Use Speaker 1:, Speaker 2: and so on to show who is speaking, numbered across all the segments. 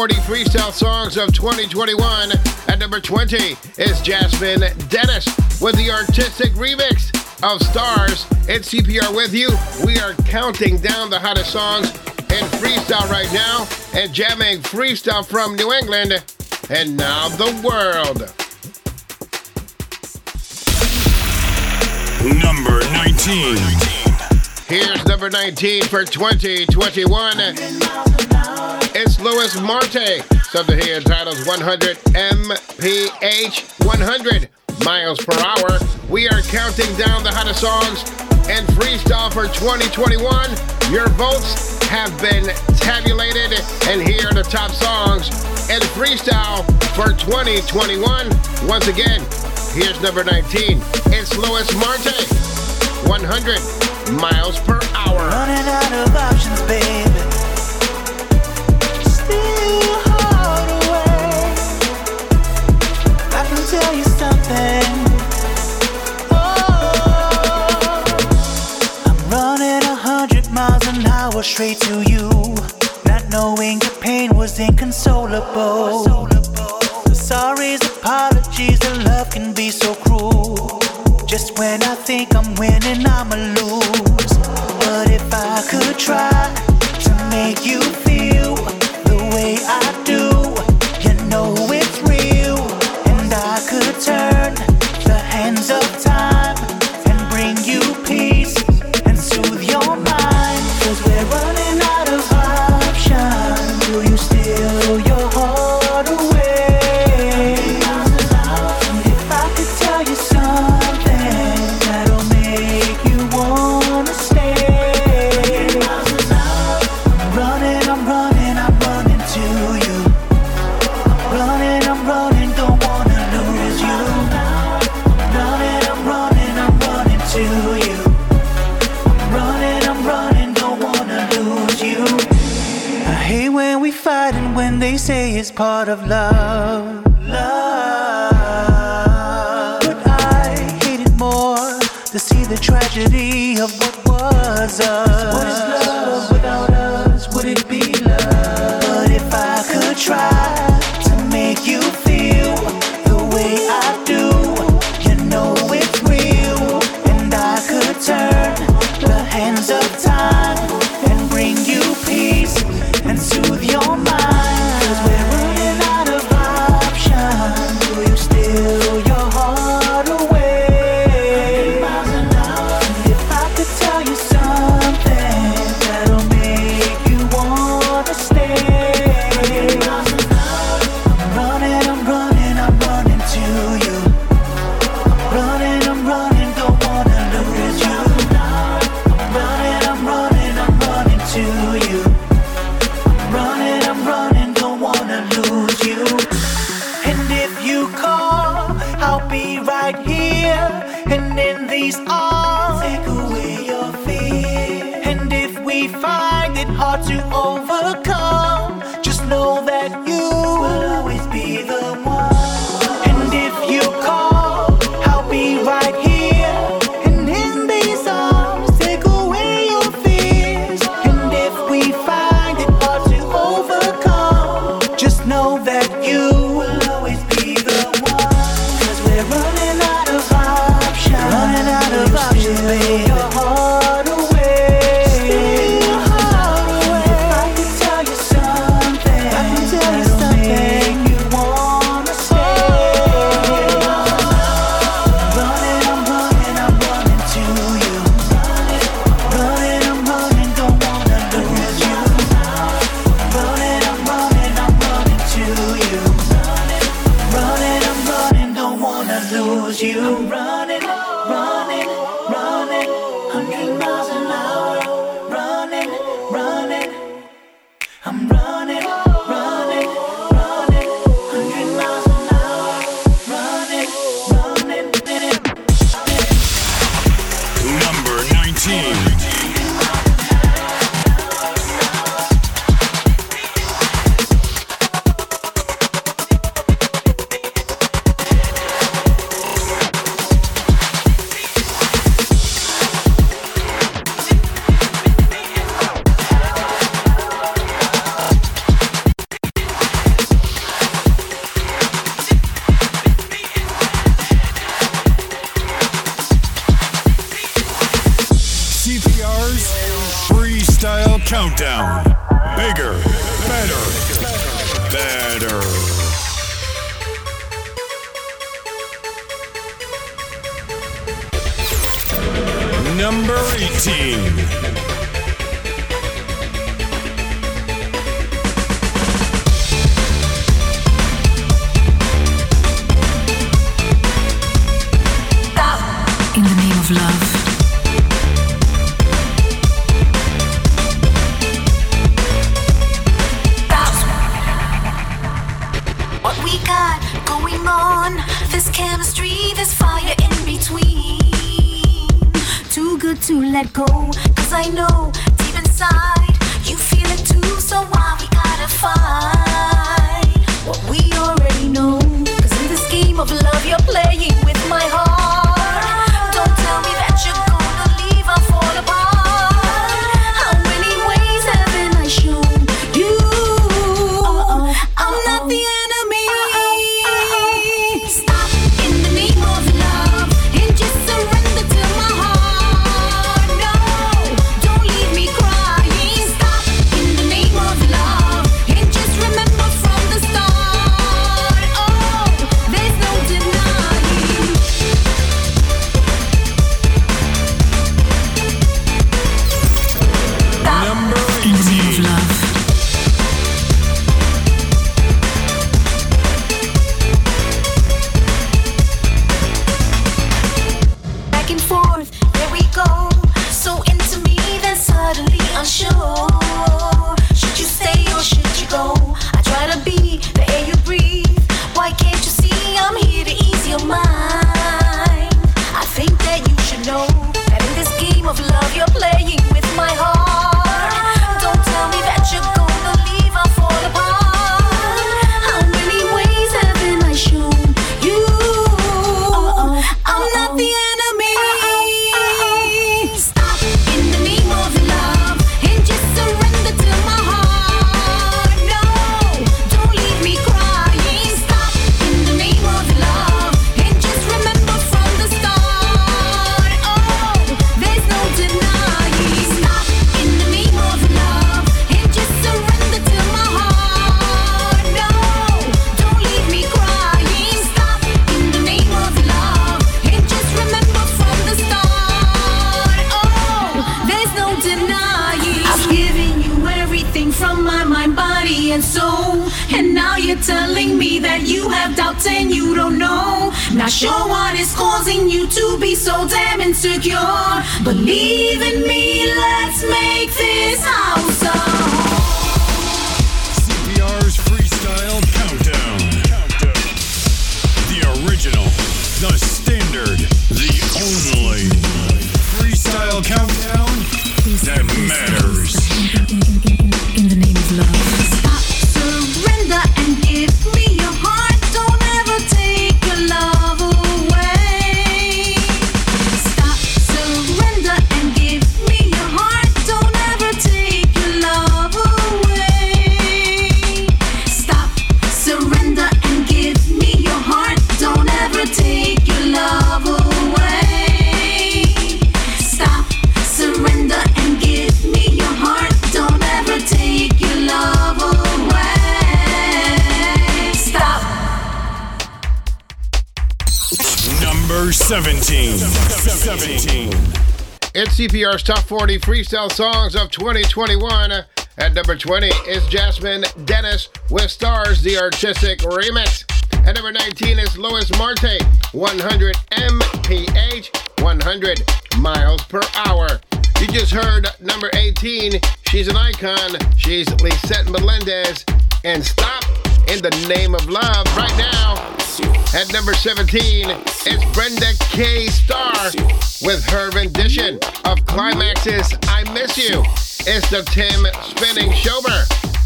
Speaker 1: 40 Freestyle Songs of 2021. At number 20 is Jasmine Dennis with the artistic remix of Stars. It's CPR with you. We are counting down the hottest songs in freestyle right now and jamming freestyle from New England and now the world.
Speaker 2: Number 19.
Speaker 1: Here's number 19 for 2021. It's Louis Marte. Something he entitles 100 mph 100 miles per hour. We are counting down the hottest songs and freestyle for 2021. Your votes have been tabulated, and here are the top songs and freestyle for 2021. Once again, here's number 19. It's Louis Marte, 100 miles per hour.
Speaker 3: Running out of options, baby. Hour straight to you, not knowing the pain was inconsolable. The sorries, apologies, and love can be so cruel. Just when I think I'm winning, I'ma lose. But if I could try to make you feel part of love. I'm insecure. Believe in me, let's make this house a CPR's Freestyle Countdown. Countdown. The original, the standard, the only freestyle countdown that matters.
Speaker 1: CPR's Top 40 Freestyle Songs of 2021. At number 20 is Jasmine Dennis with Stars, the Artistic Remix. At number 19 is Lois Marte, 100 MPH, 100 miles per hour. You just heard number 18, she's an icon, she's Lisette Melendez, and Stop in the Name of Love right now. At number 17, it's Brenda K. Starr with her rendition of Klymaxx's I Miss You. It's the Tim Spinning Shover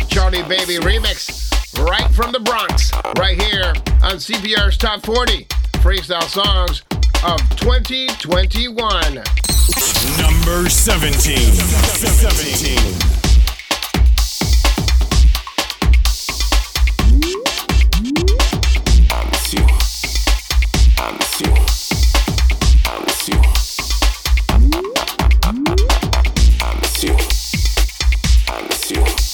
Speaker 1: Charlie Baby remix right from the Bronx, right here on CPR's Top 40 Freestyle Songs of 2021.
Speaker 2: Number 17. 17.
Speaker 1: you.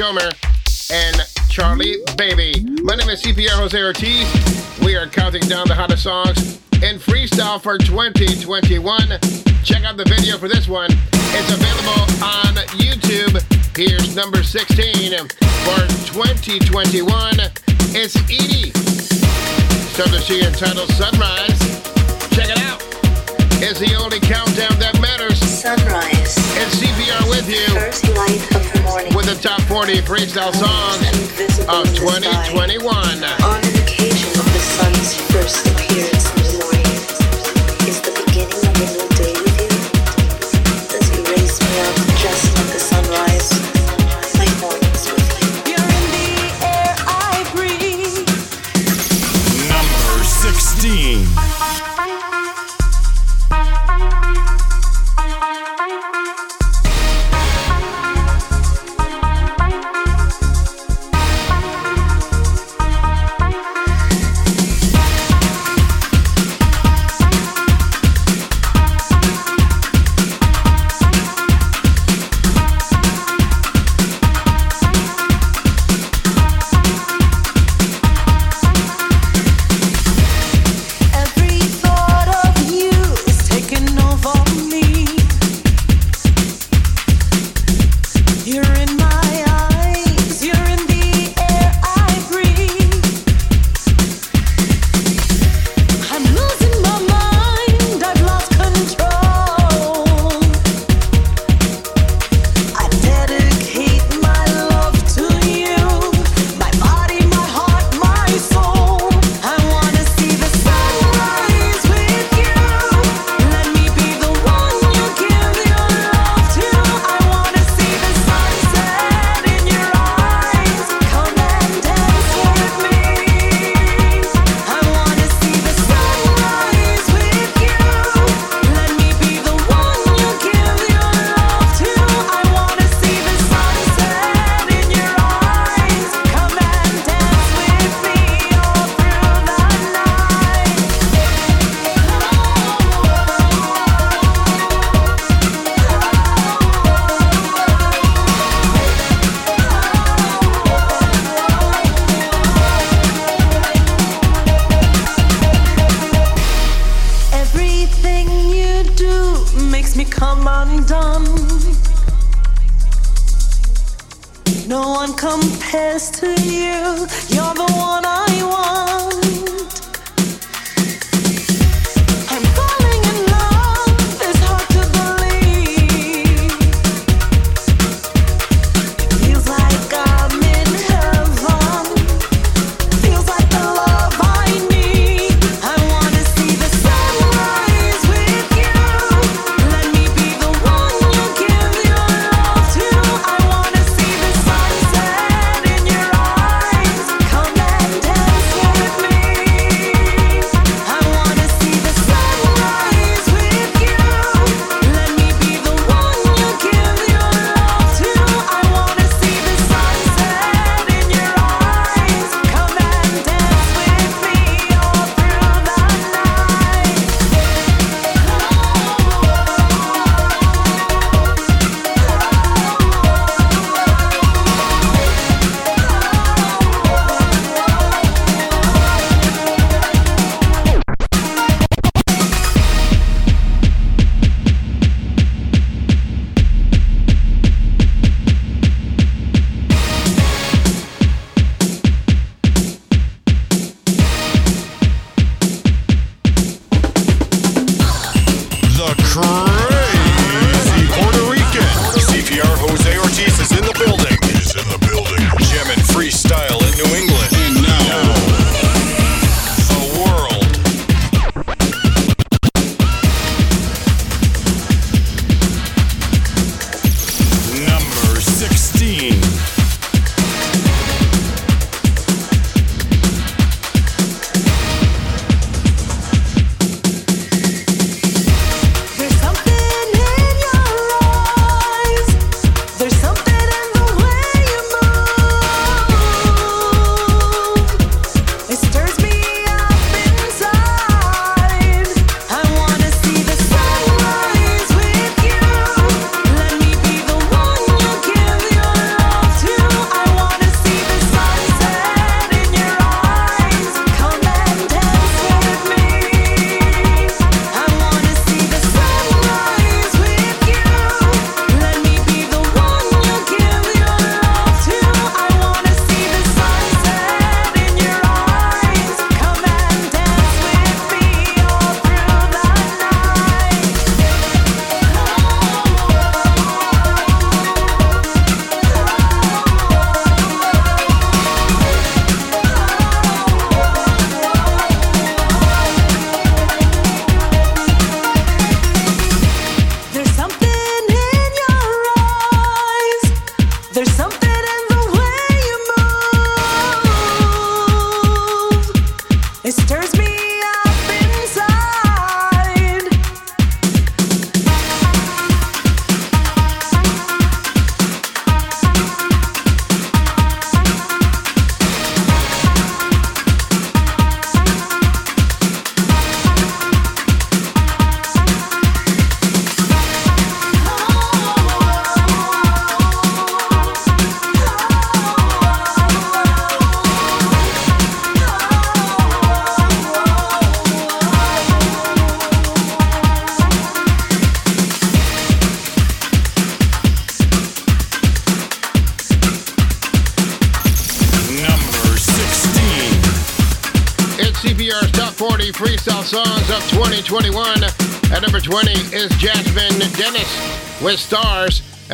Speaker 1: Schomer and Charlie Baby. My name is CPR Jose Ortiz. We are counting down the hottest songs in freestyle for 2021. Check out the video for this one. It's available on YouTube. Here's number 16 for 2021. It's Edie. Something she entitled Sunrise. Check it out. It's the only countdown that matters.
Speaker 2: Sunrise.
Speaker 1: It's CPR with you.
Speaker 2: First light of
Speaker 1: Top 40 Freestyle songs of 2021.
Speaker 2: On an occasion of the sun's first appearance in the morning is the beginning of a new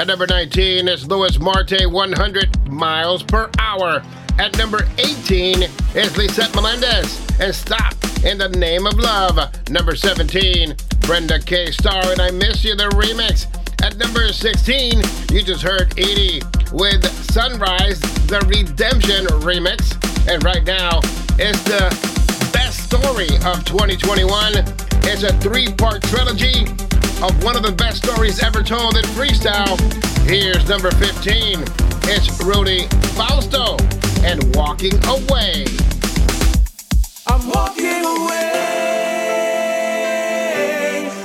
Speaker 1: At number 19 is Louis Marte, 100 miles per hour. At number 18 is Lisette Melendez and Stop in the Name of Love. Number 17, Brenda K. Starr and I Miss You, the remix. At number 16, you just heard Edie with Sunrise, the Redemption remix. And right now, it's the best story of 2021. It's a three part trilogy of one of the best stories ever told in freestyle. Here's number 15. It's Rudy Fausto and Walking Away.
Speaker 4: I'm walking away.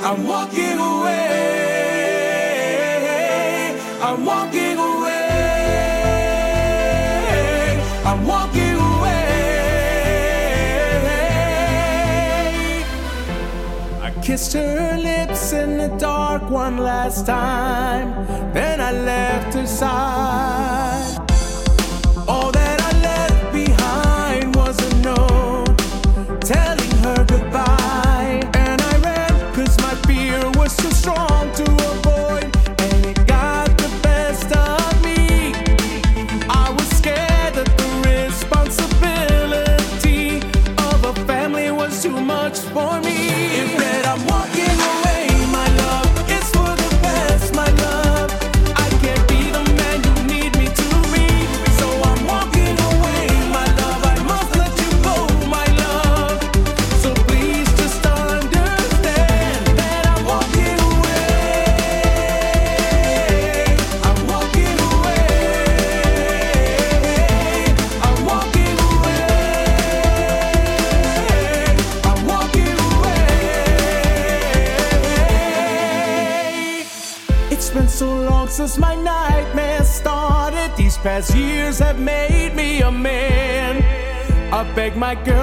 Speaker 4: I'm walking away. I'm walking away. I'm walking kissed her lips in the dark one last time. My girl.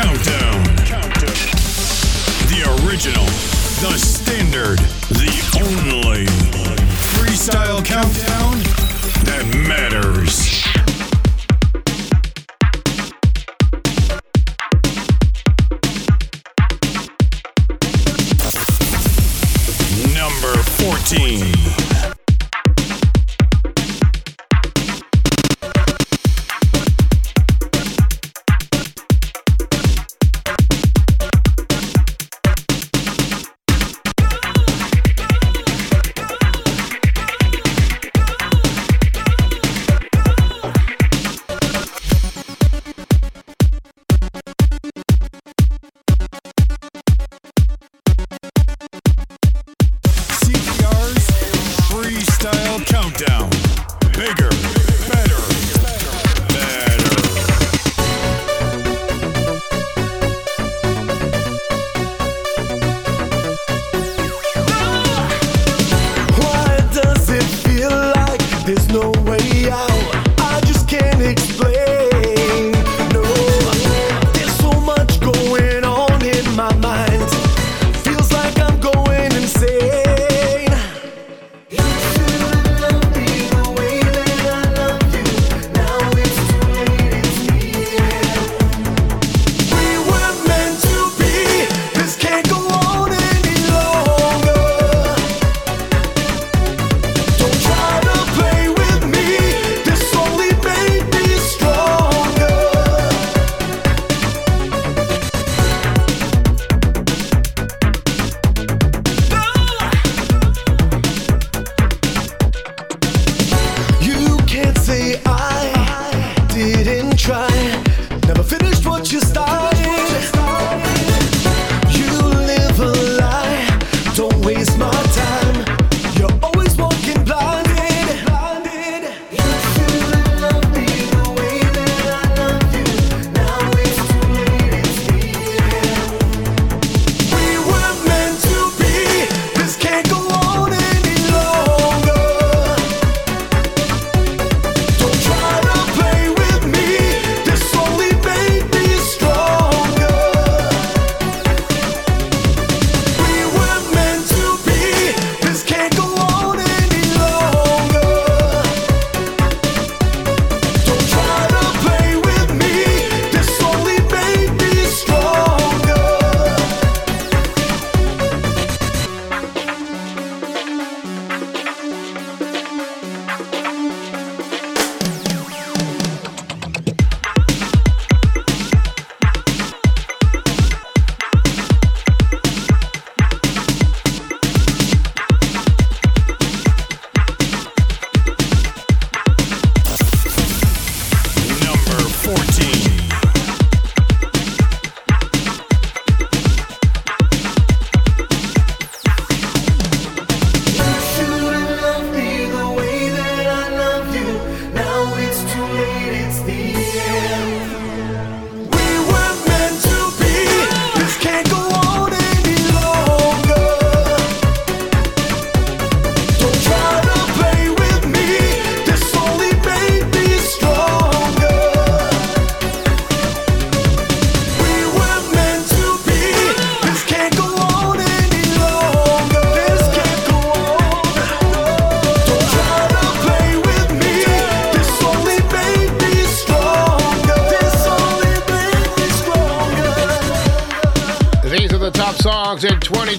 Speaker 5: Countdown. The original. The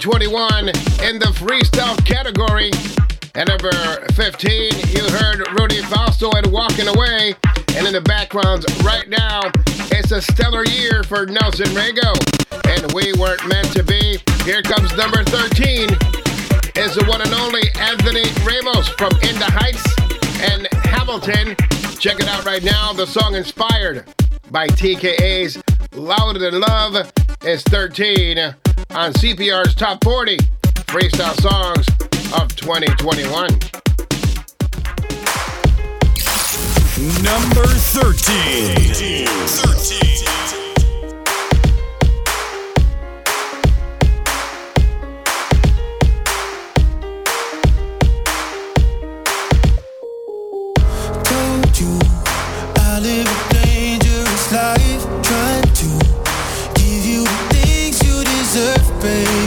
Speaker 1: 2021 in the freestyle category. At number 15, you heard Rudy Fausto and Walking Away. And in the backgrounds right now, it's a stellar year for Nelson Rego. And We Weren't Meant to Be. Here comes number 13, is the one and only Anthony Ramos from In the Heights and Hamilton. Check it out right now. The song inspired by TKA's Louder Than Love is 13 on CPR's Top 40 Freestyle Songs of 2021.
Speaker 5: Number 13. 13.
Speaker 6: life 13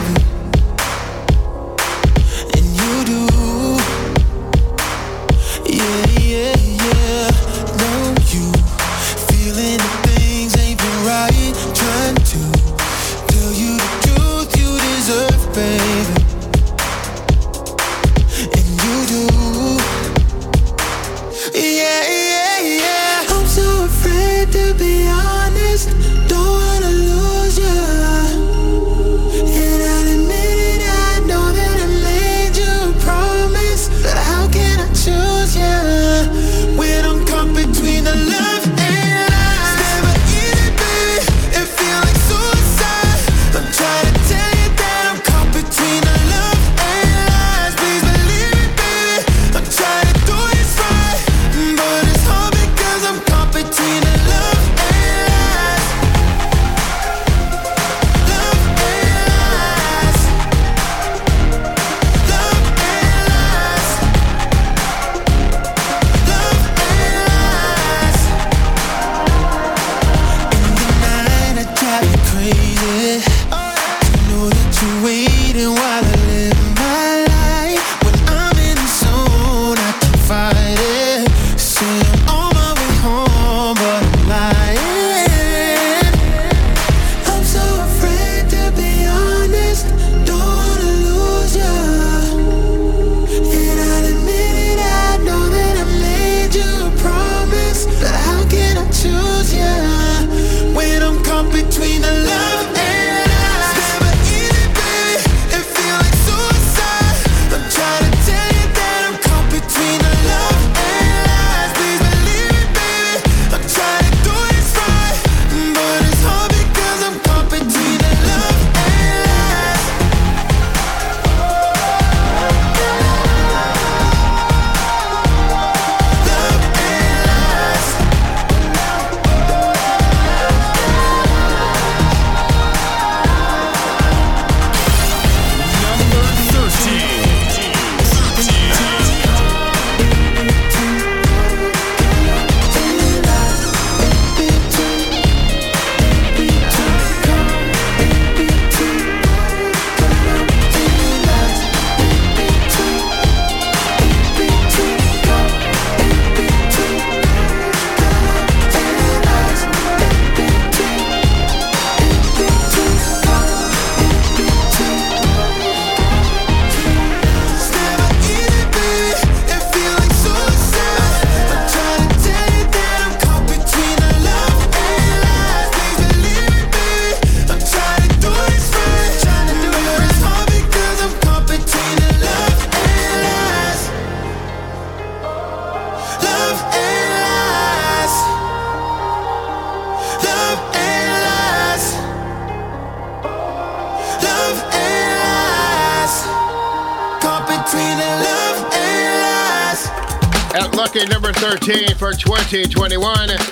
Speaker 6: for 2021.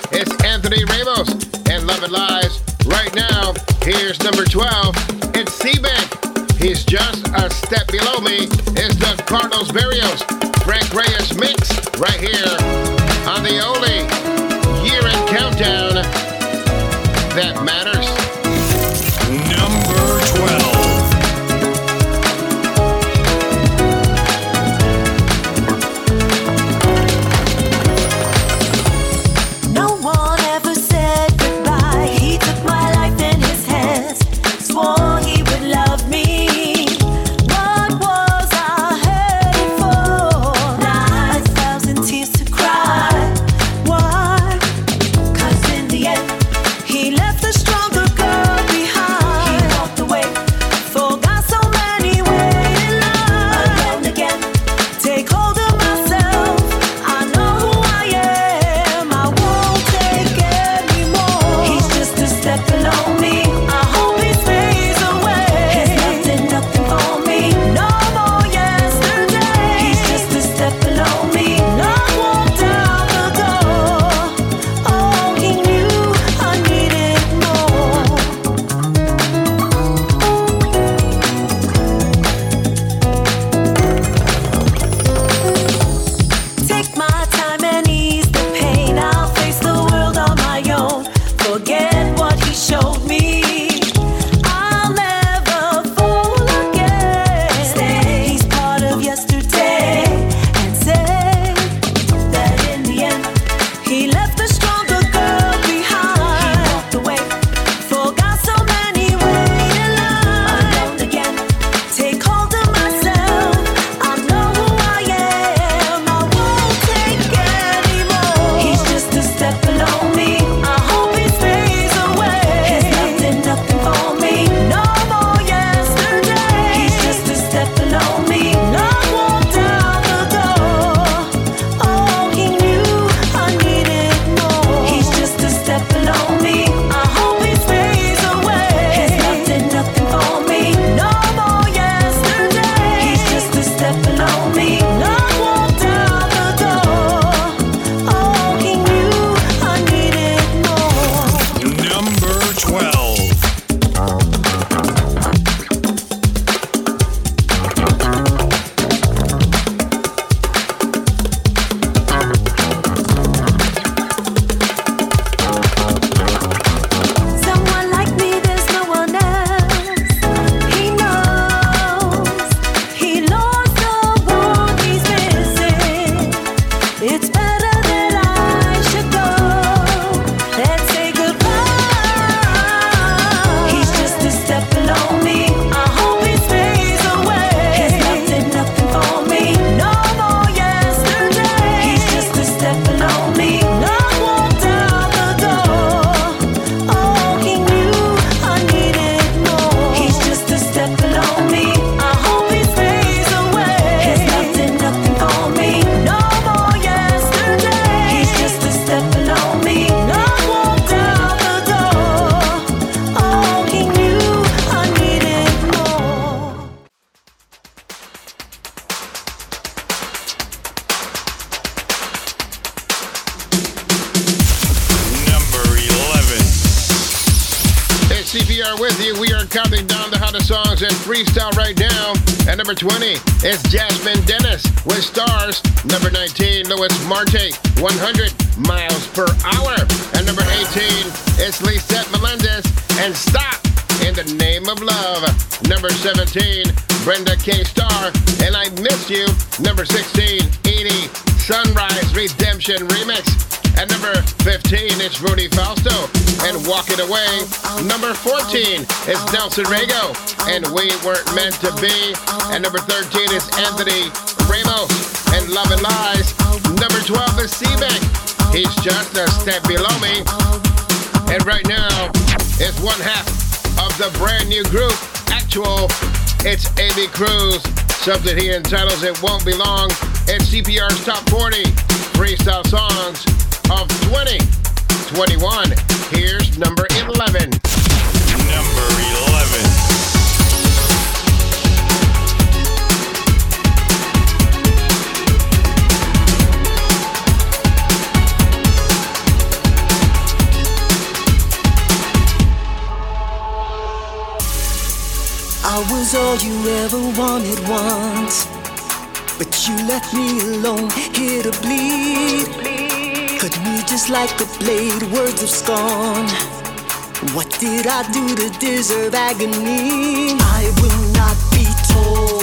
Speaker 6: way. Number
Speaker 1: 14 is Nelson Rego and We Weren't Meant to Be. And number 13 is Anthony Ramos and Love and Lies. Number 12 is Seabank. He's just a step below me. And right now it's one half of the brand new group, Actual. It's Amy Cruz. Something he entitles It Won't Be Long. And CPR's Top 40 Freestyle Songs of 20. 21. Here's number 11.
Speaker 2: Number 11.
Speaker 7: I was all you ever wanted once, but you left me alone here to bleed. Cut me just like a blade, words of scorn. What did I do to deserve agony? I will not be told.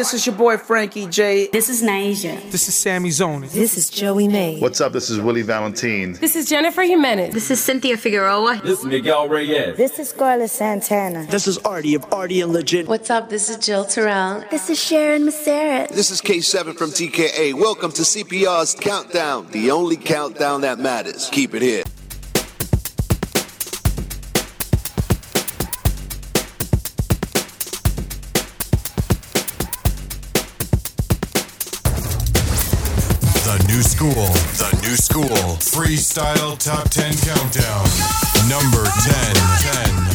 Speaker 7: This is your boy
Speaker 8: Frankie J.
Speaker 9: This is Naija.
Speaker 4: This is Sammy Zonis.
Speaker 9: This is Joey May.
Speaker 10: What's up? This is Willie Valentine.
Speaker 9: This is Jennifer Jimenez. This is Cynthia Figueroa.
Speaker 11: This is Miguel Reyes.
Speaker 12: This is Scarlett Santana.
Speaker 13: This is Artie of Artie and Legit.
Speaker 14: What's up? This is Jill Terrell.
Speaker 12: This is Sharon Maserat.
Speaker 15: This is K7 from TKA. Welcome to CPR's Countdown, the only countdown that matters. Keep it here.
Speaker 16: Freestyle Top 10 Countdown. Number 10. 10.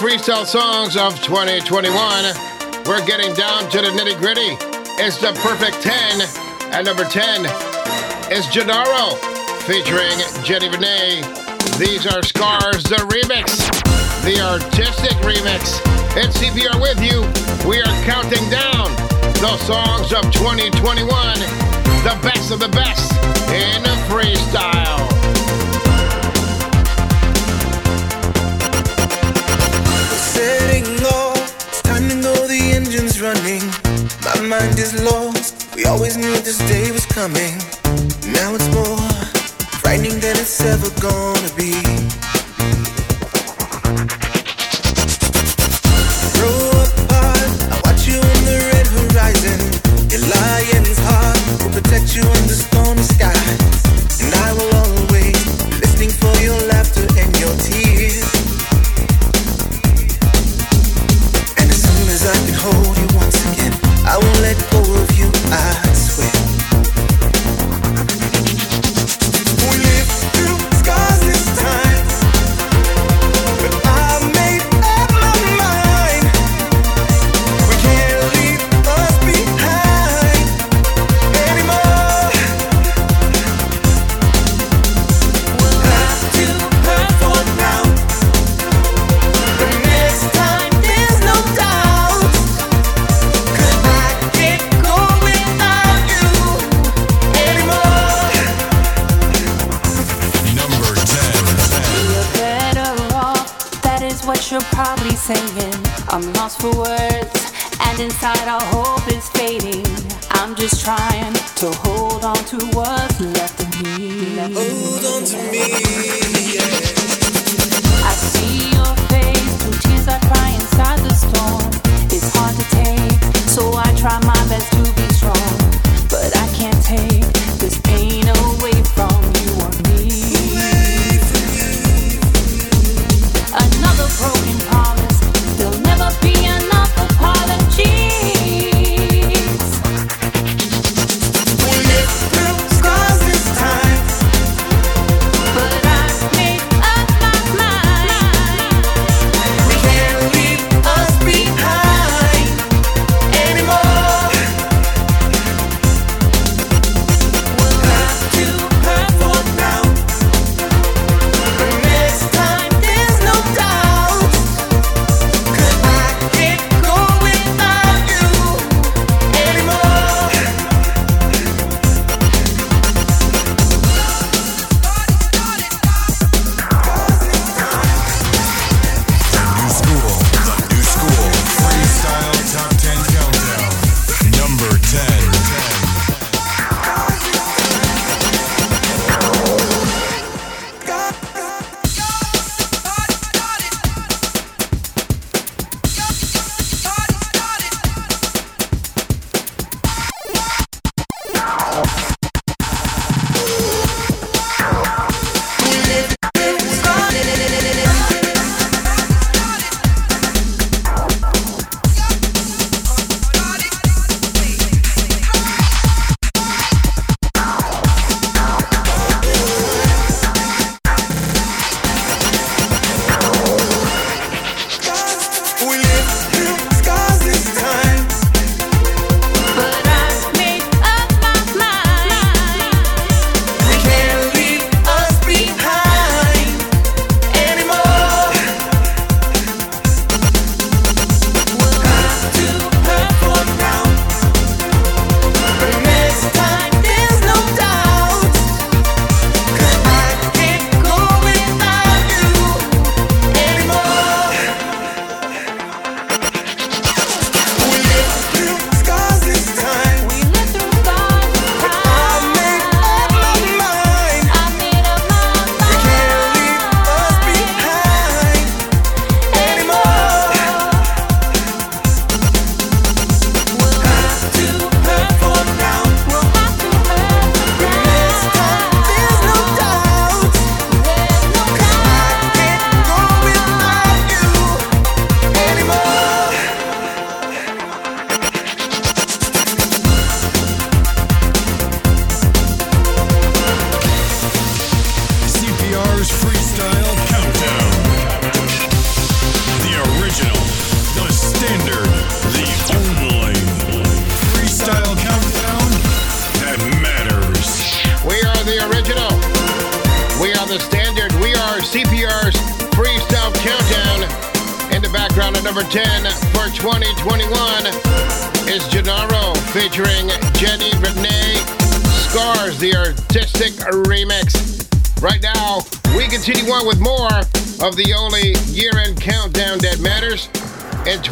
Speaker 1: Freestyle Songs of 2021. We're getting down to the nitty gritty. It's the perfect 10. At number 10 is Gennaro featuring Jenny Benet. These are Scars, the remix, the artistic remix. It's CPR with you. We are counting down the songs of 2021, the best of the best in freestyle.
Speaker 5: Mind is lost. We always knew this day was coming. Now it's more frightening than it's ever gonna be.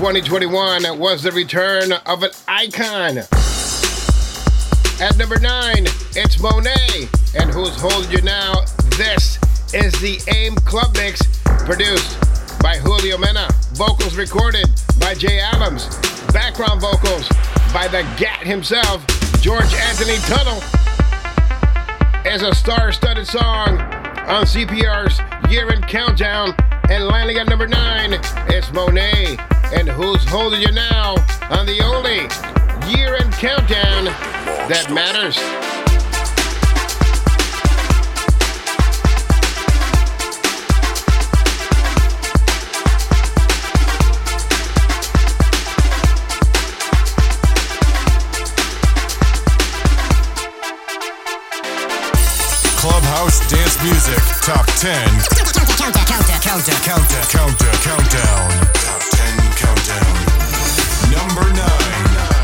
Speaker 1: 2021 was the return of an icon. At number nine, it's Monet, and who's holding you now? This is the AIM Club Mix, produced by Julio Mena. Vocals recorded by Jay Adams. Background vocals by the GAT himself, George Anthony Tunnel. As a star studded song on CPR's Year End Countdown, and landing at number nine, it's Monet and who's holding you now on the only year end countdown that matters.
Speaker 16: Clubhouse Dance Music Top 10 Countdown Countdown Countdown Countdown Countdown Countdown number
Speaker 1: nine.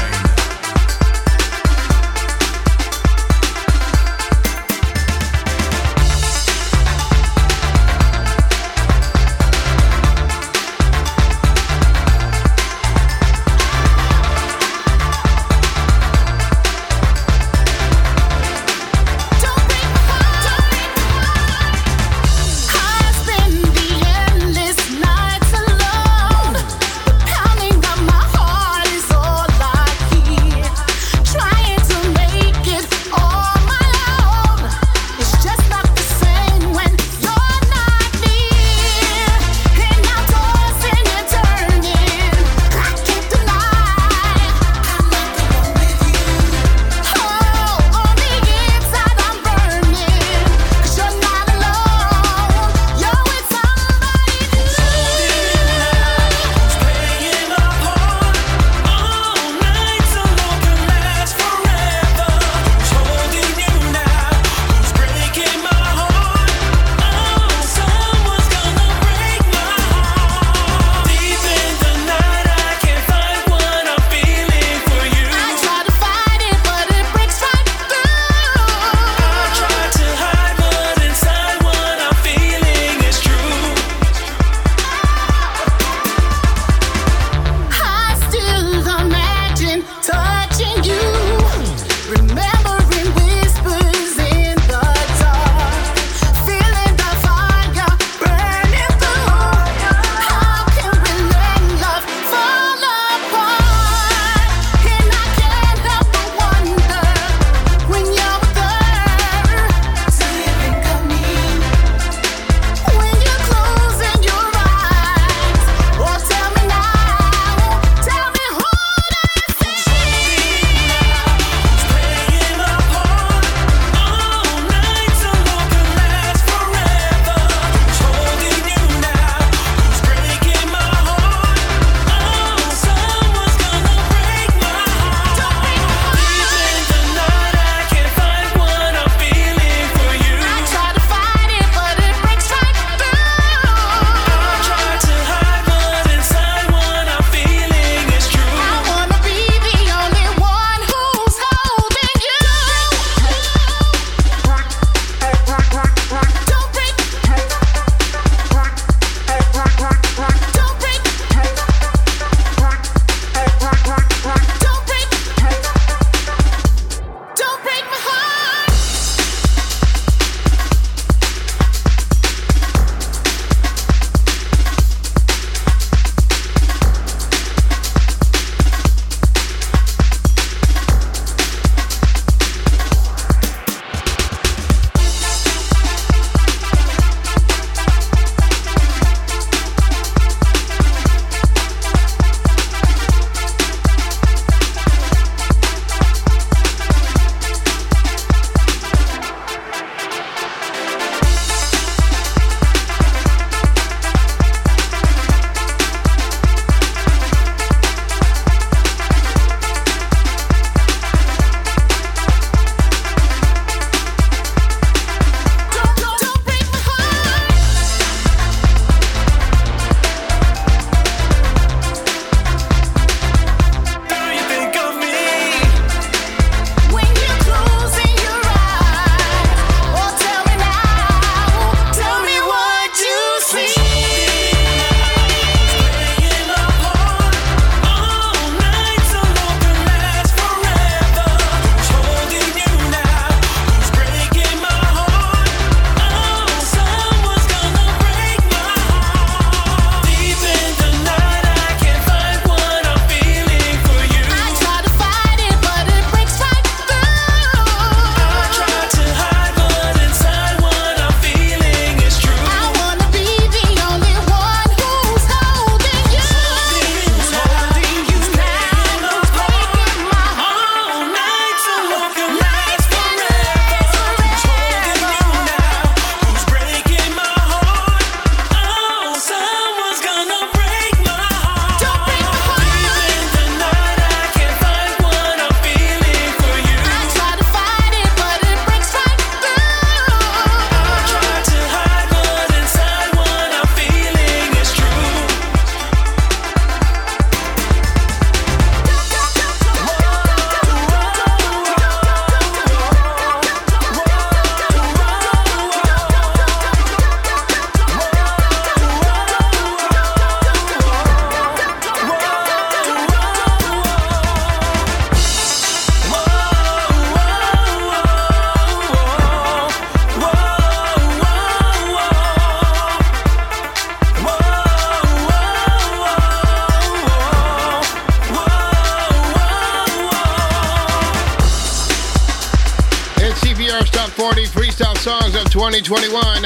Speaker 1: of 2021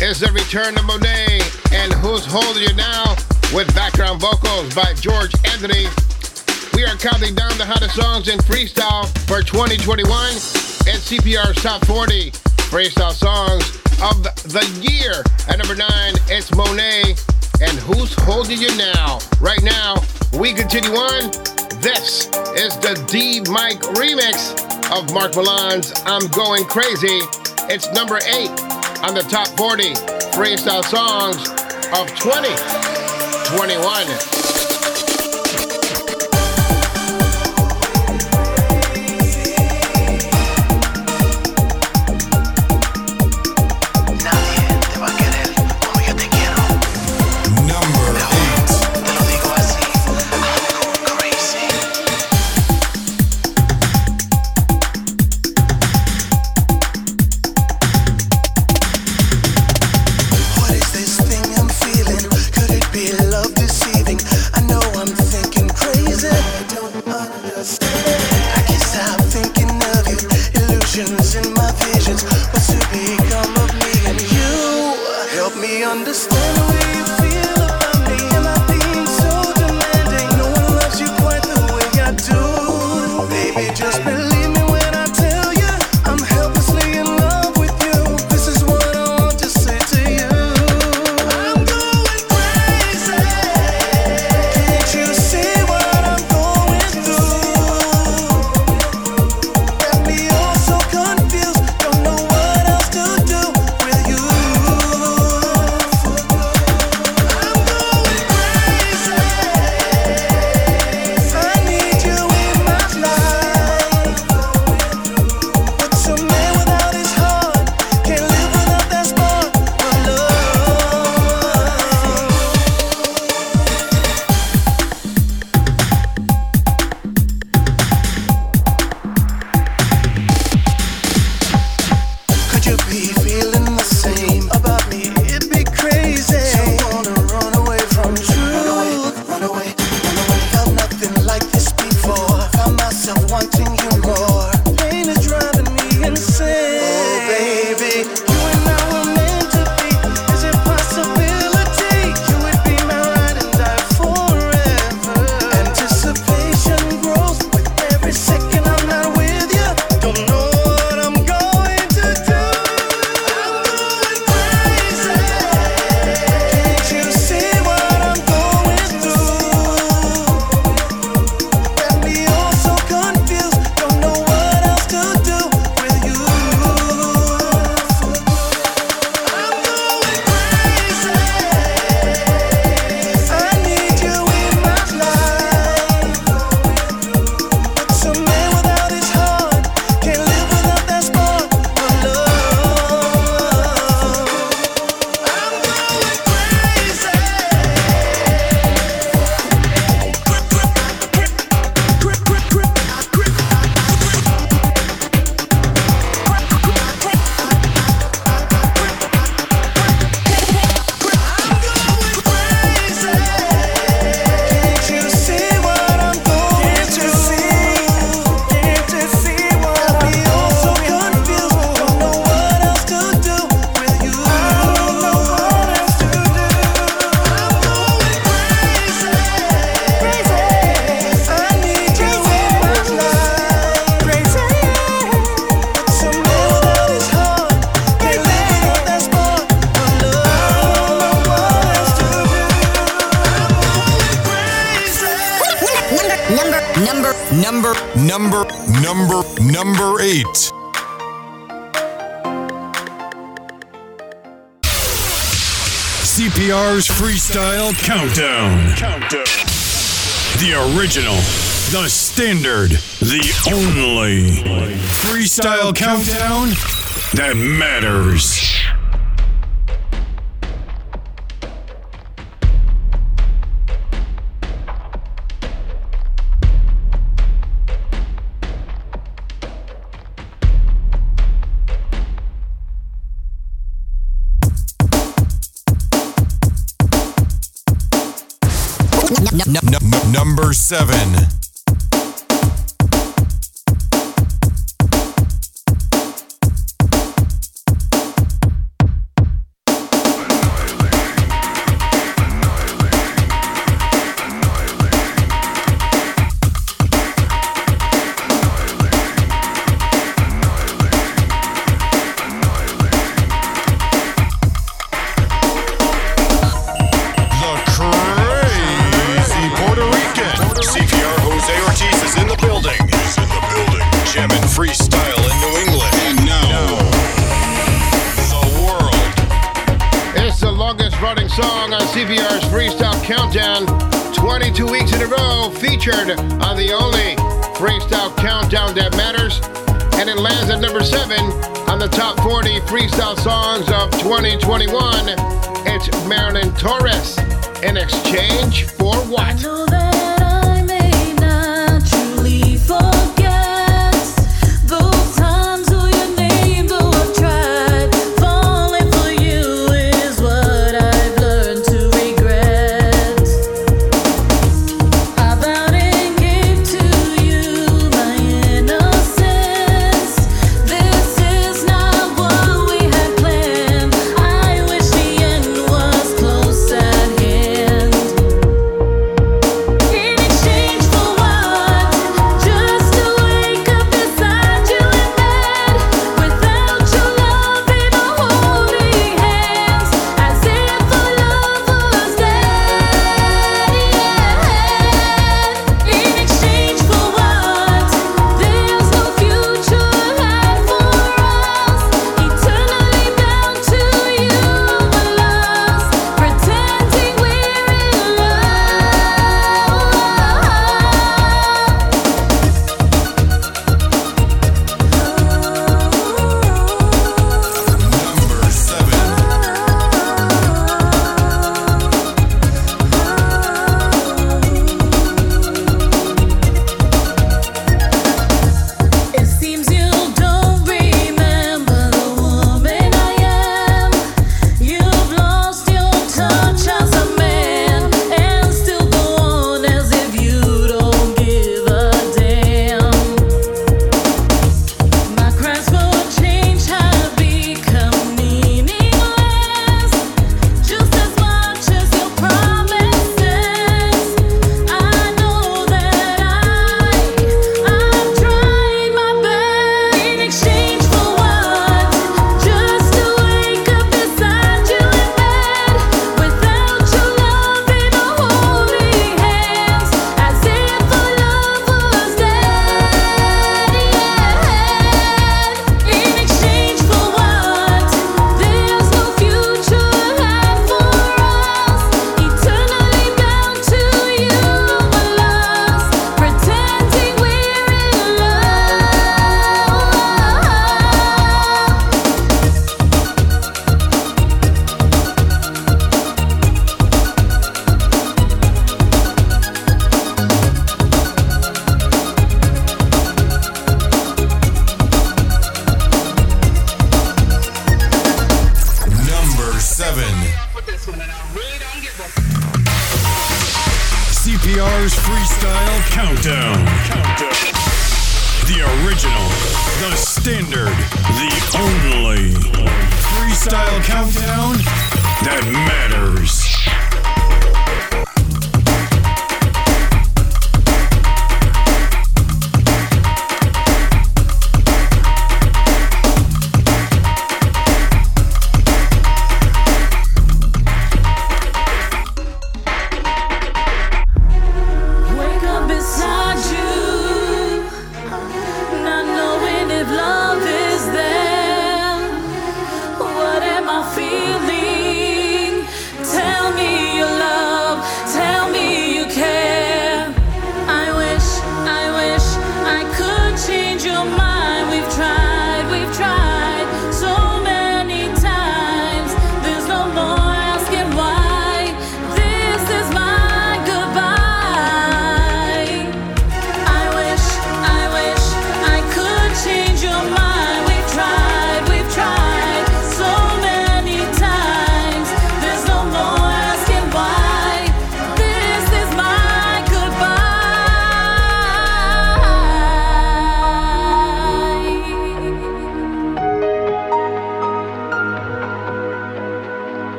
Speaker 1: is the return of Monet and Who's Holding You Now with background vocals by George Anthony. We are counting down the hottest songs in freestyle for 2021 and CPR Top 40 Freestyle Songs of the Year. At number nine, it's Monet and Who's Holding You Now. Right now, we continue on. This is the D Mike remix of Mark Milan's I'm Going Crazy. It's
Speaker 7: number eight
Speaker 1: on the top 40 freestyle songs of 2021.
Speaker 2: standard, the only freestyle countdown that matters.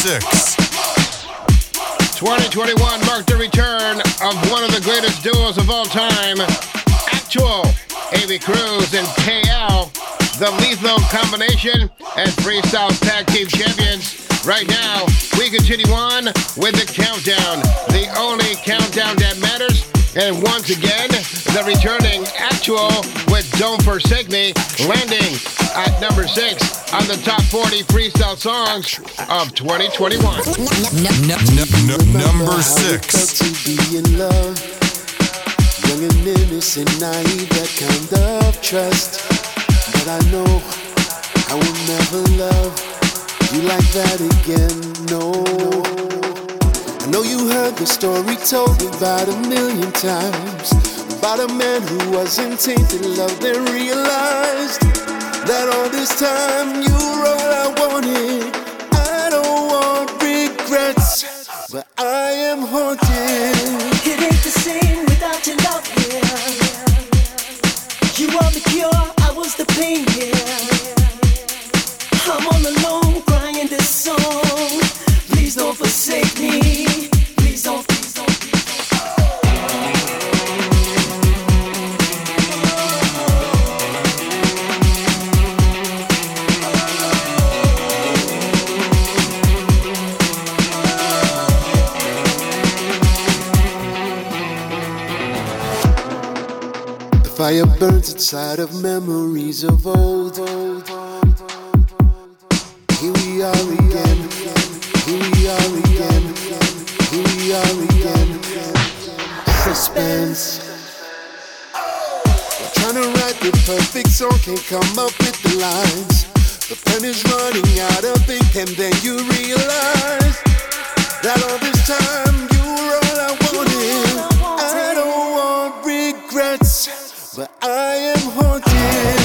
Speaker 2: Six.
Speaker 1: 2021 marked the return of one of the greatest duos of all time, Aktual, Avi Cruz and KL, the lethal combination and freestyle tag team champions. Right now, we continue on with the countdown, the only countdown that matters. And once again, the returning Aktual with Don't Forsake Me, landing at number six on the top 40 freestyle songs of 2021.
Speaker 2: Number six.
Speaker 17: to be in. Young and innocent, naive, that kind of trust. But I know I will never love you like that again. No. Know you heard the story told about a million times. About a man who wasn't tainted love, then realized that all this time you were all I wanted. I don't want regrets, but I am haunted.
Speaker 7: It ain't the same without your love here. You are the cure, I was the pain here.
Speaker 17: Fire burns inside of memories of old. Here we are again. But I am haunted.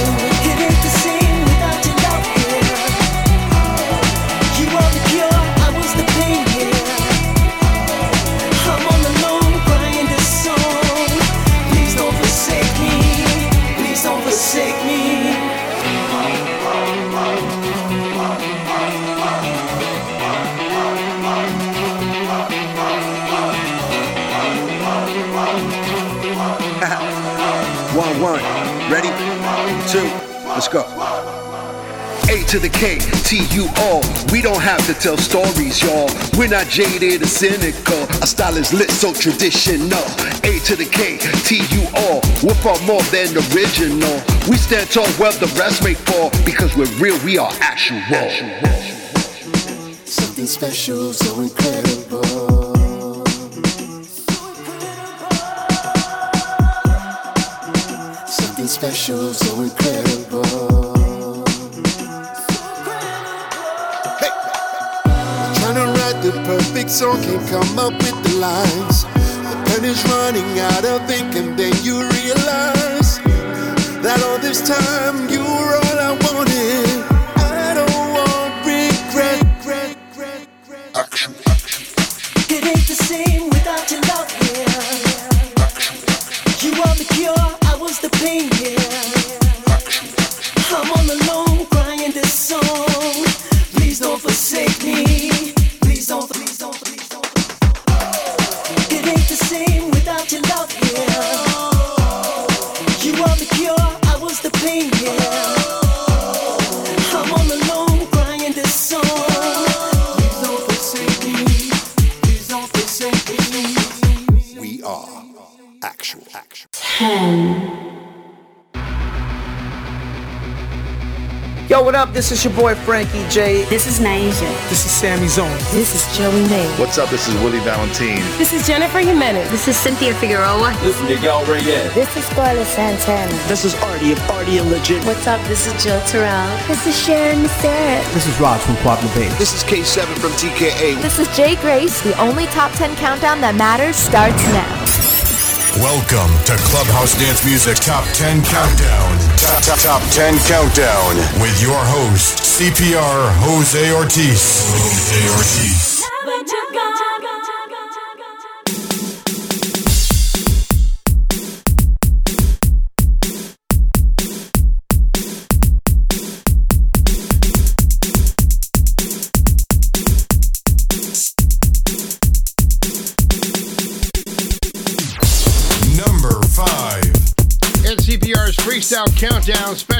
Speaker 15: Let's go. A to the K, T U all. We don't have to tell stories, y'all. We're not jaded or cynical. Our style is lit, so traditional. A to the K, T U all. We're far more than original. We stand tall where the rest may fall. Because we're real, we are actual.
Speaker 17: Something special, so incredible. Something special, so incredible. Trying to write the perfect song, can't come up with the lines. The pen is running out of ink, and then you realize that all this time you were all I wanted.
Speaker 7: This
Speaker 13: is your boy Frankie J.
Speaker 9: This is Naija.
Speaker 13: This is Sammy Zone.
Speaker 9: This is Joey May.
Speaker 11: What's up? This is Willie Valentine.
Speaker 9: This is Jennifer Jimenez. This is Cynthia Figueroa.
Speaker 11: This is Miguel Reyes.
Speaker 18: This is Scarlett Santana.
Speaker 19: This is Artie of Artie and Legit.
Speaker 20: What's up? This is Jill Terrell.
Speaker 18: This is Sharon Sarah.
Speaker 21: This is Raj from Quabla Bay.
Speaker 22: This is K7 from TKA.
Speaker 23: This is Jay Grace. The only top 10 countdown that matters starts now.
Speaker 16: Welcome to Clubhouse Dance Music Top 10 Countdown. Top, top, top 10 Countdown. With your host, CPR Jose Ortiz. Jose Ortiz.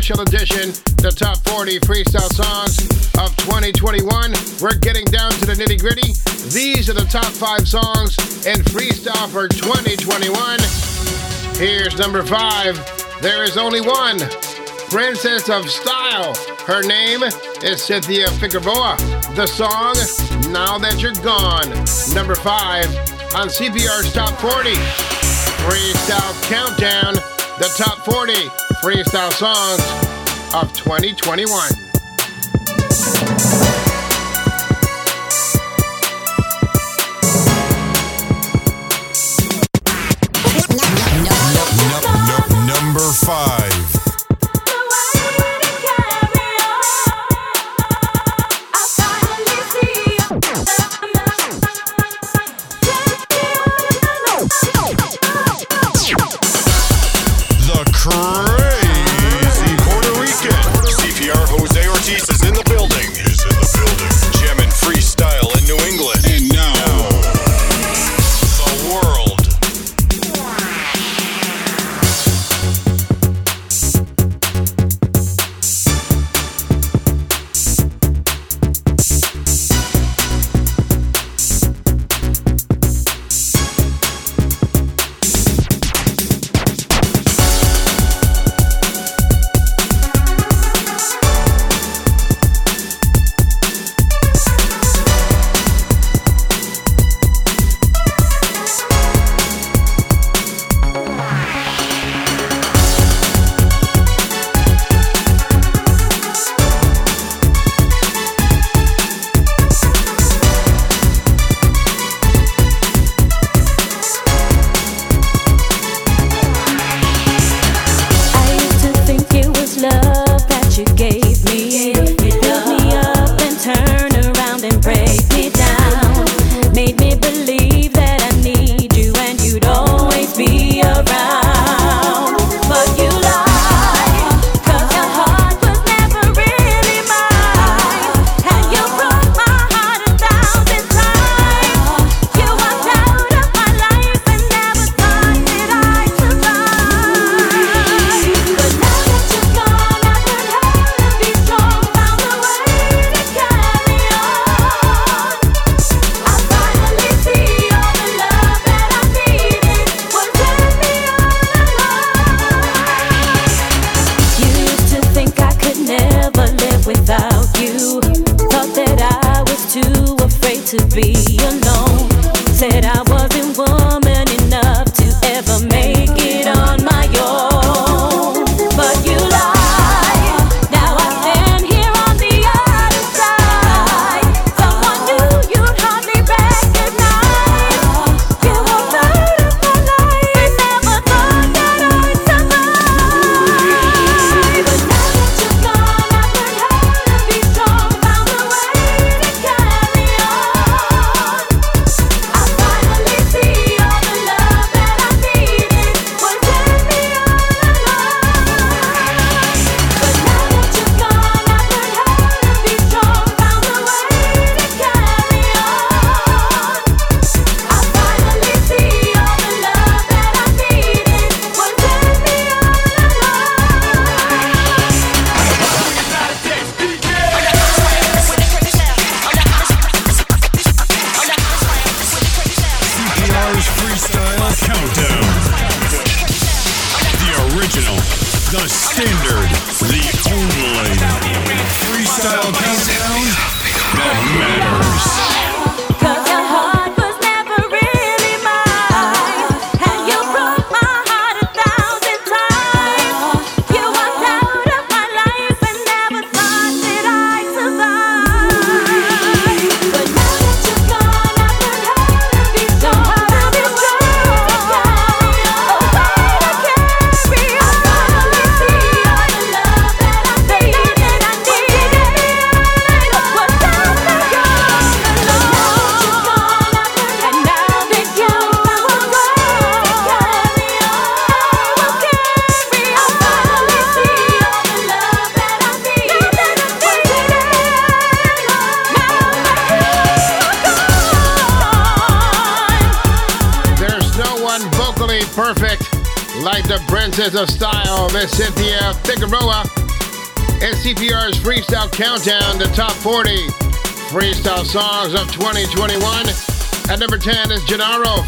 Speaker 2: special edition, the top 40 freestyle songs of 2021. We're getting down to the nitty gritty. These are the top five songs in freestyle for 2021. Here's number five There Is Only One, Princess of Style. Her name is Cynthia Figueroa. The song, Now That You're Gone, number five on CPR's Top 40. Freestyle Countdown, the Top 40 freestyle songs of 2021.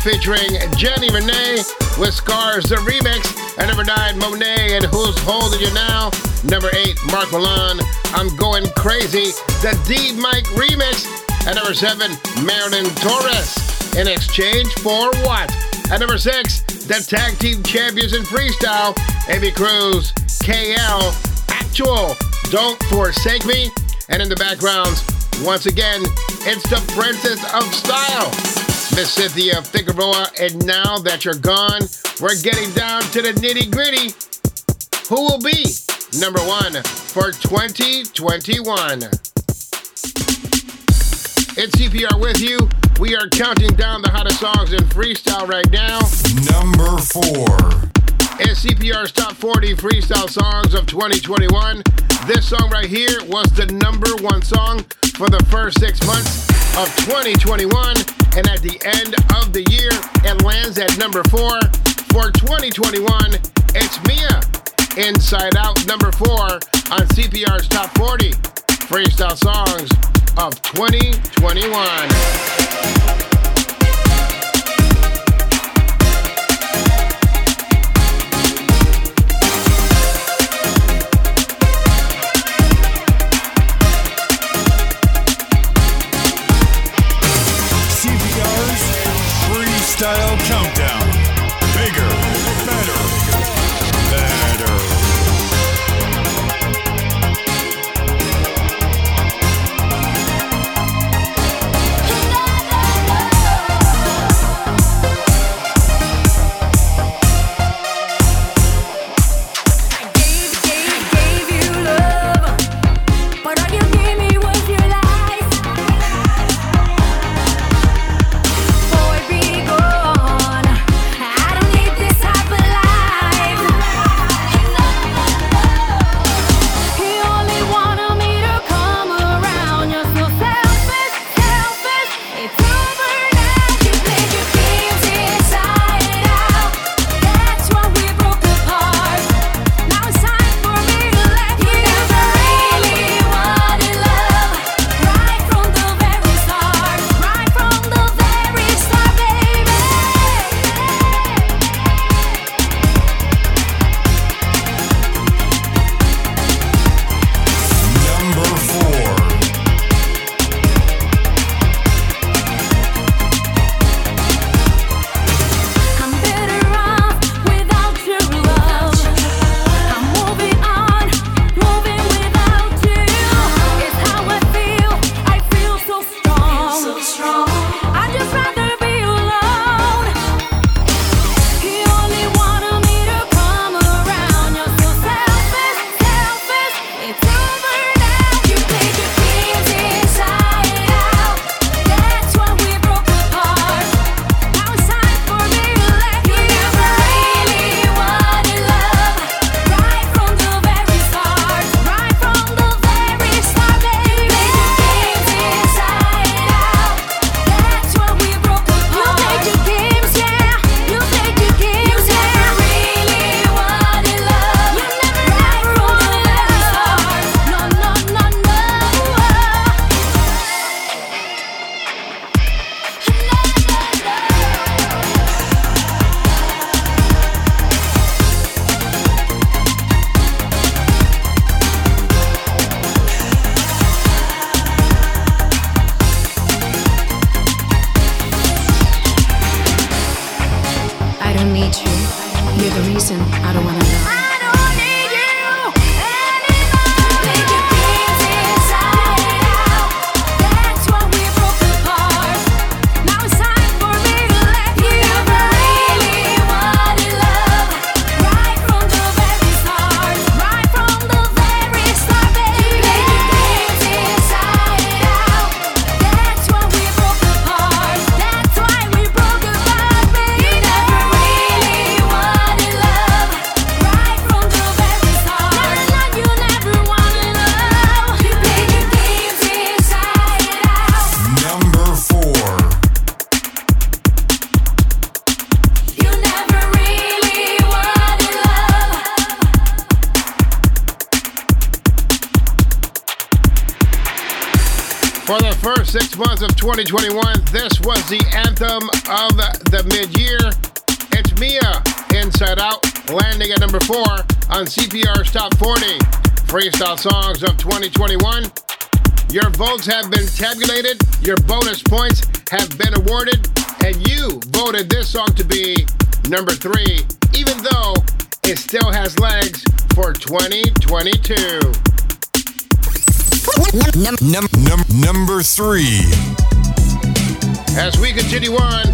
Speaker 1: Featuring Jenny Renee with Scars, the remix. At number 9, Monet and Who's Holding You Now. Number 8, Mark Milan, I'm Going Crazy, the D Mike remix. At number 7, Marilyn Torres, In Exchange for What? At number 6, the Tag Team Champions in Freestyle, Amy Cruz, KL, Aktual, Don't Forsake Me. And in the backgrounds, once again, it's the Princess of Style, Miss Cynthia Figueroa. And now that you're gone, we're getting down to the nitty gritty. Who will be number one for 2021? It's CPR with you. We are counting down the hottest songs in freestyle right now.
Speaker 2: Number four.
Speaker 1: It's CPR's top 40 freestyle songs of 2021. This song right here was the number one song for the first six months of 2021. And at the end of the year, it lands at number four. For 2021, it's Mia. Inside Out, number four on CPR's top 40 freestyle songs of 2021. 2021. This was the anthem of the mid-year. It's Mia, Inside Out, landing at number four on CPR's Top 40 Freestyle Songs of 2021. Your votes have been tabulated, your bonus points have been awarded, and you voted this song to be number three, even though it still has legs for 2022.
Speaker 2: Num- num- num- number three.
Speaker 1: As we continue on,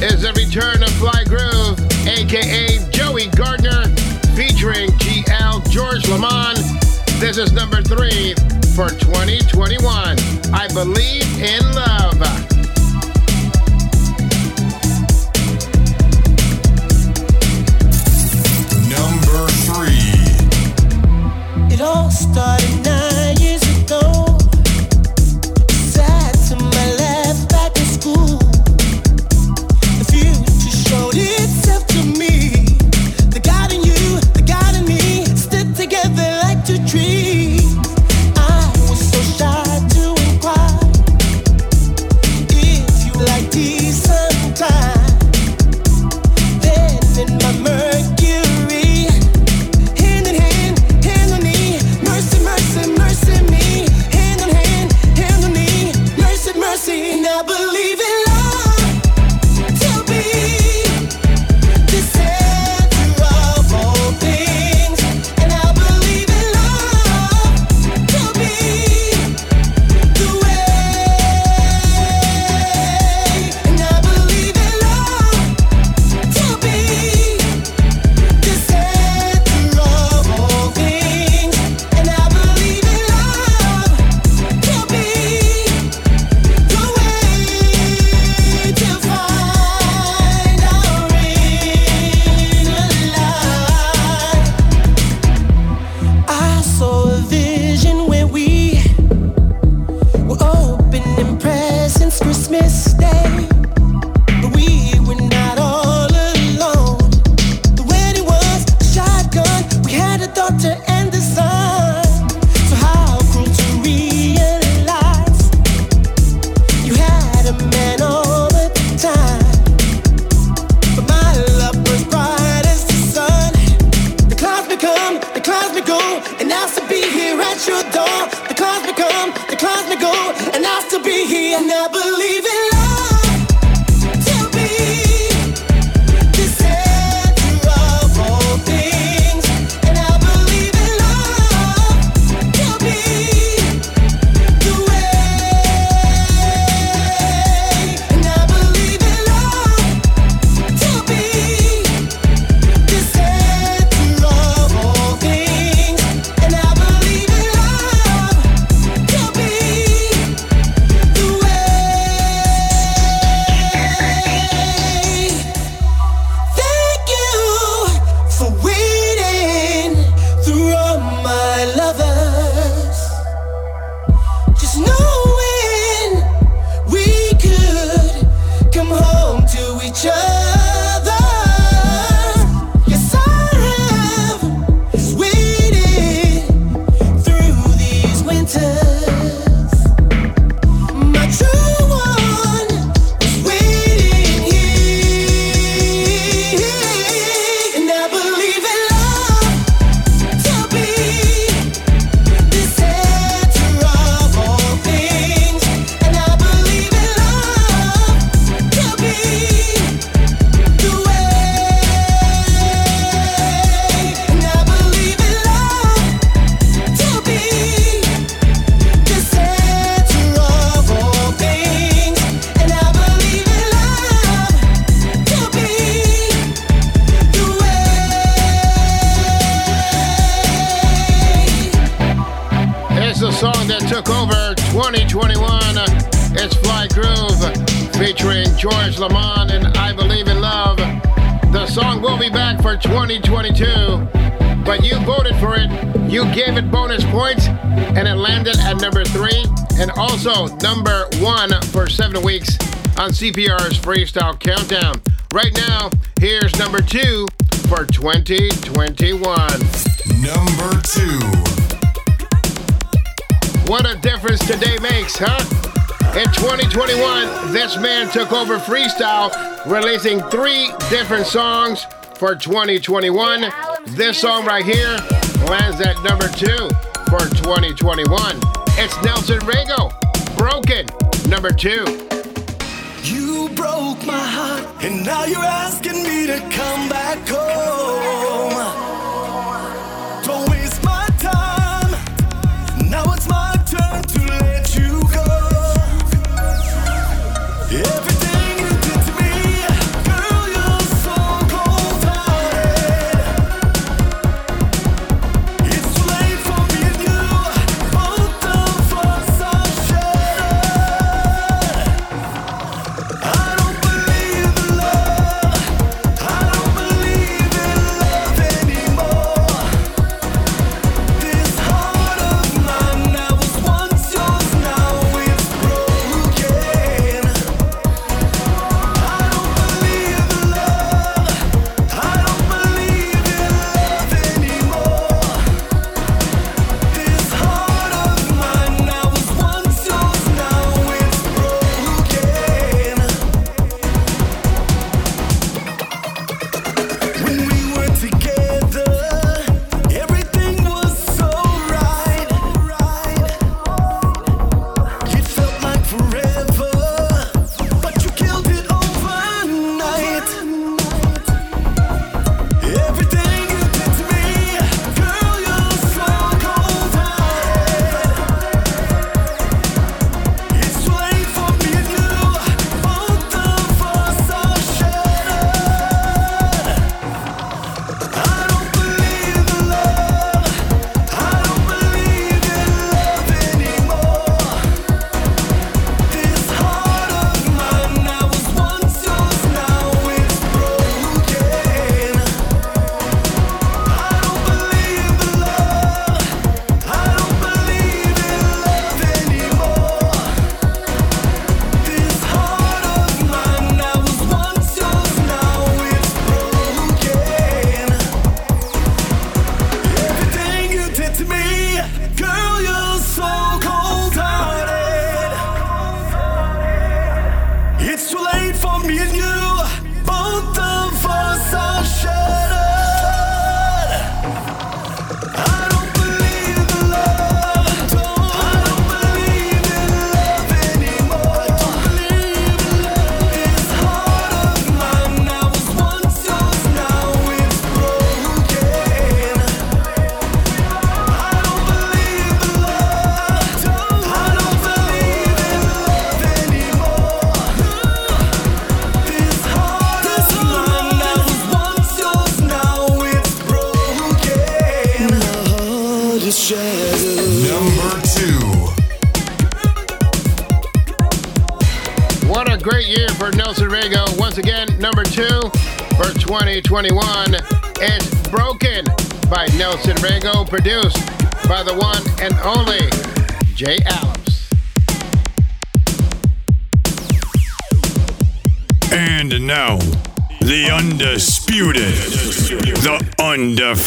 Speaker 1: is the return of Fly Groove, aka Joey Gardner, featuring GL George Lamond. This is number three for 2021. I believe in love.
Speaker 7: and I'll still be here at your door. The clouds become, the clouds may go, and I'll still be here. And I believe in
Speaker 1: CPR's Freestyle Countdown. Right now, here's number two for 2021.
Speaker 2: Number two.
Speaker 1: What a difference today makes, huh? In 2021, this man took over freestyle, releasing three different songs for 2021. This song right here lands at number two for 2021. It's Nelson Rego, Broken, number two.
Speaker 5: And now you're asking me to come back home.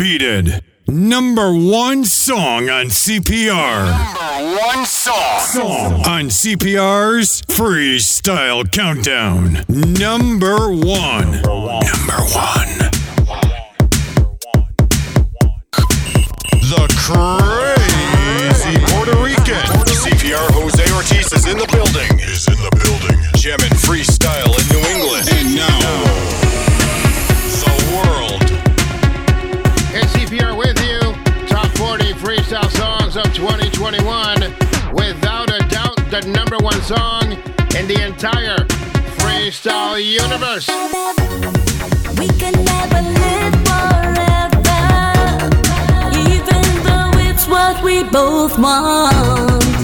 Speaker 16: undefeated. Number one song on CPR. Number one song. song. On CPR's Freestyle Countdown. Number one. Number one. Number one. The crazy Puerto Rican. CPR Jose Ortiz is in the building. Is in the building. Gem and freestyle in New England.
Speaker 1: 2021. Without a doubt, the number one song in the entire freestyle universe.
Speaker 2: We can never live forever, even though it's what we both want.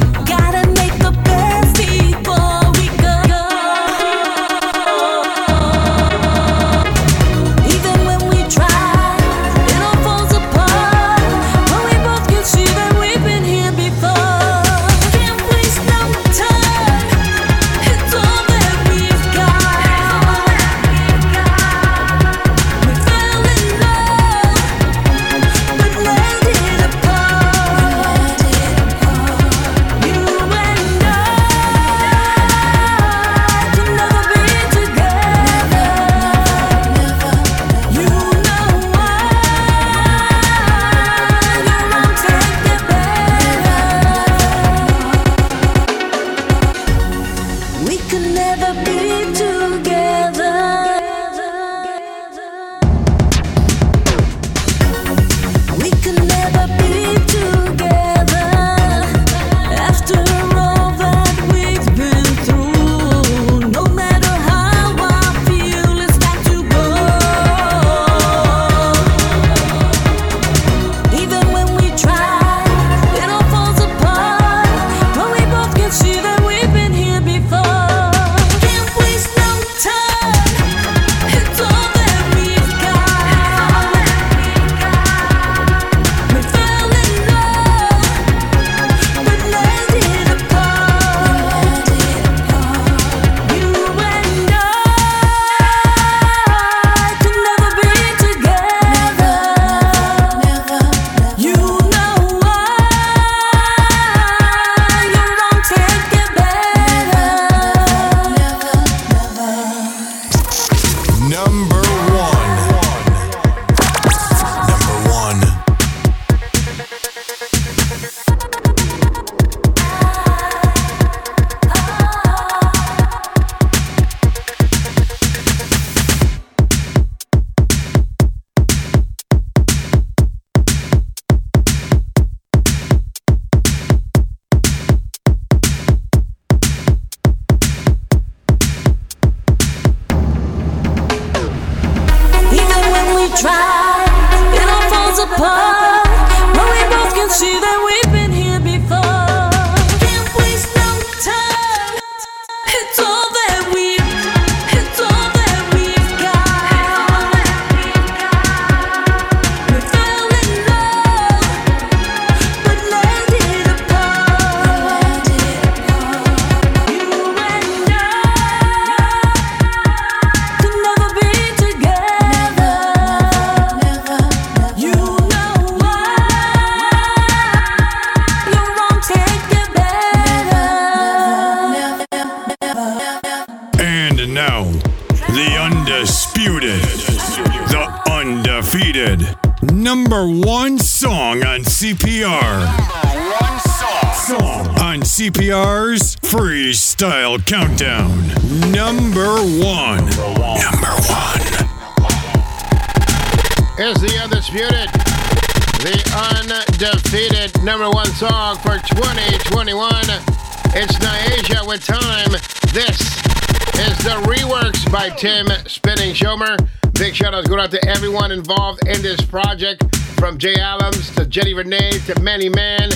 Speaker 1: Jay Alums to Jenny Renee to Manny Man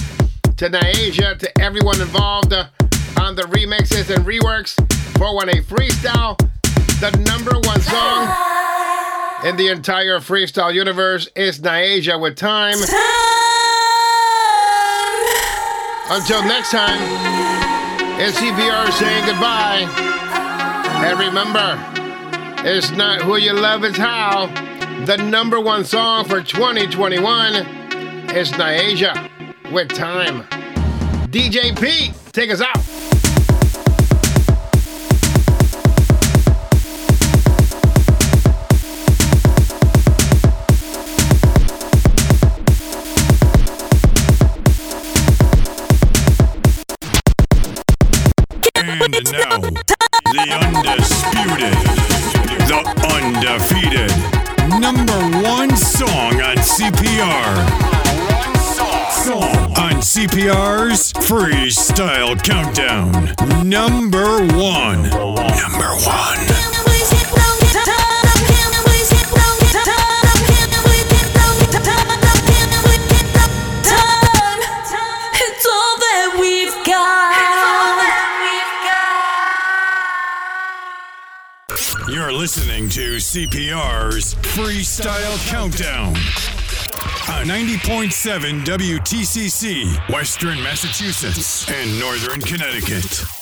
Speaker 1: to Niasia to everyone involved uh, on the remixes and reworks. 418 Freestyle, the number one song in the entire freestyle universe is Niasia with Time. Until next time, it's saying goodbye. And remember, it's not who you love, it's how. The number one song for 2021 is Niasia with Time. DJ Pete, take us out.
Speaker 16: And now, the undisputed, the undefeated number one song on CPR. Song. On CPR's Freestyle Countdown. Number one. Number one. CPR's Freestyle Countdown uh, 90.7 WTCC, Western Massachusetts and Northern Connecticut.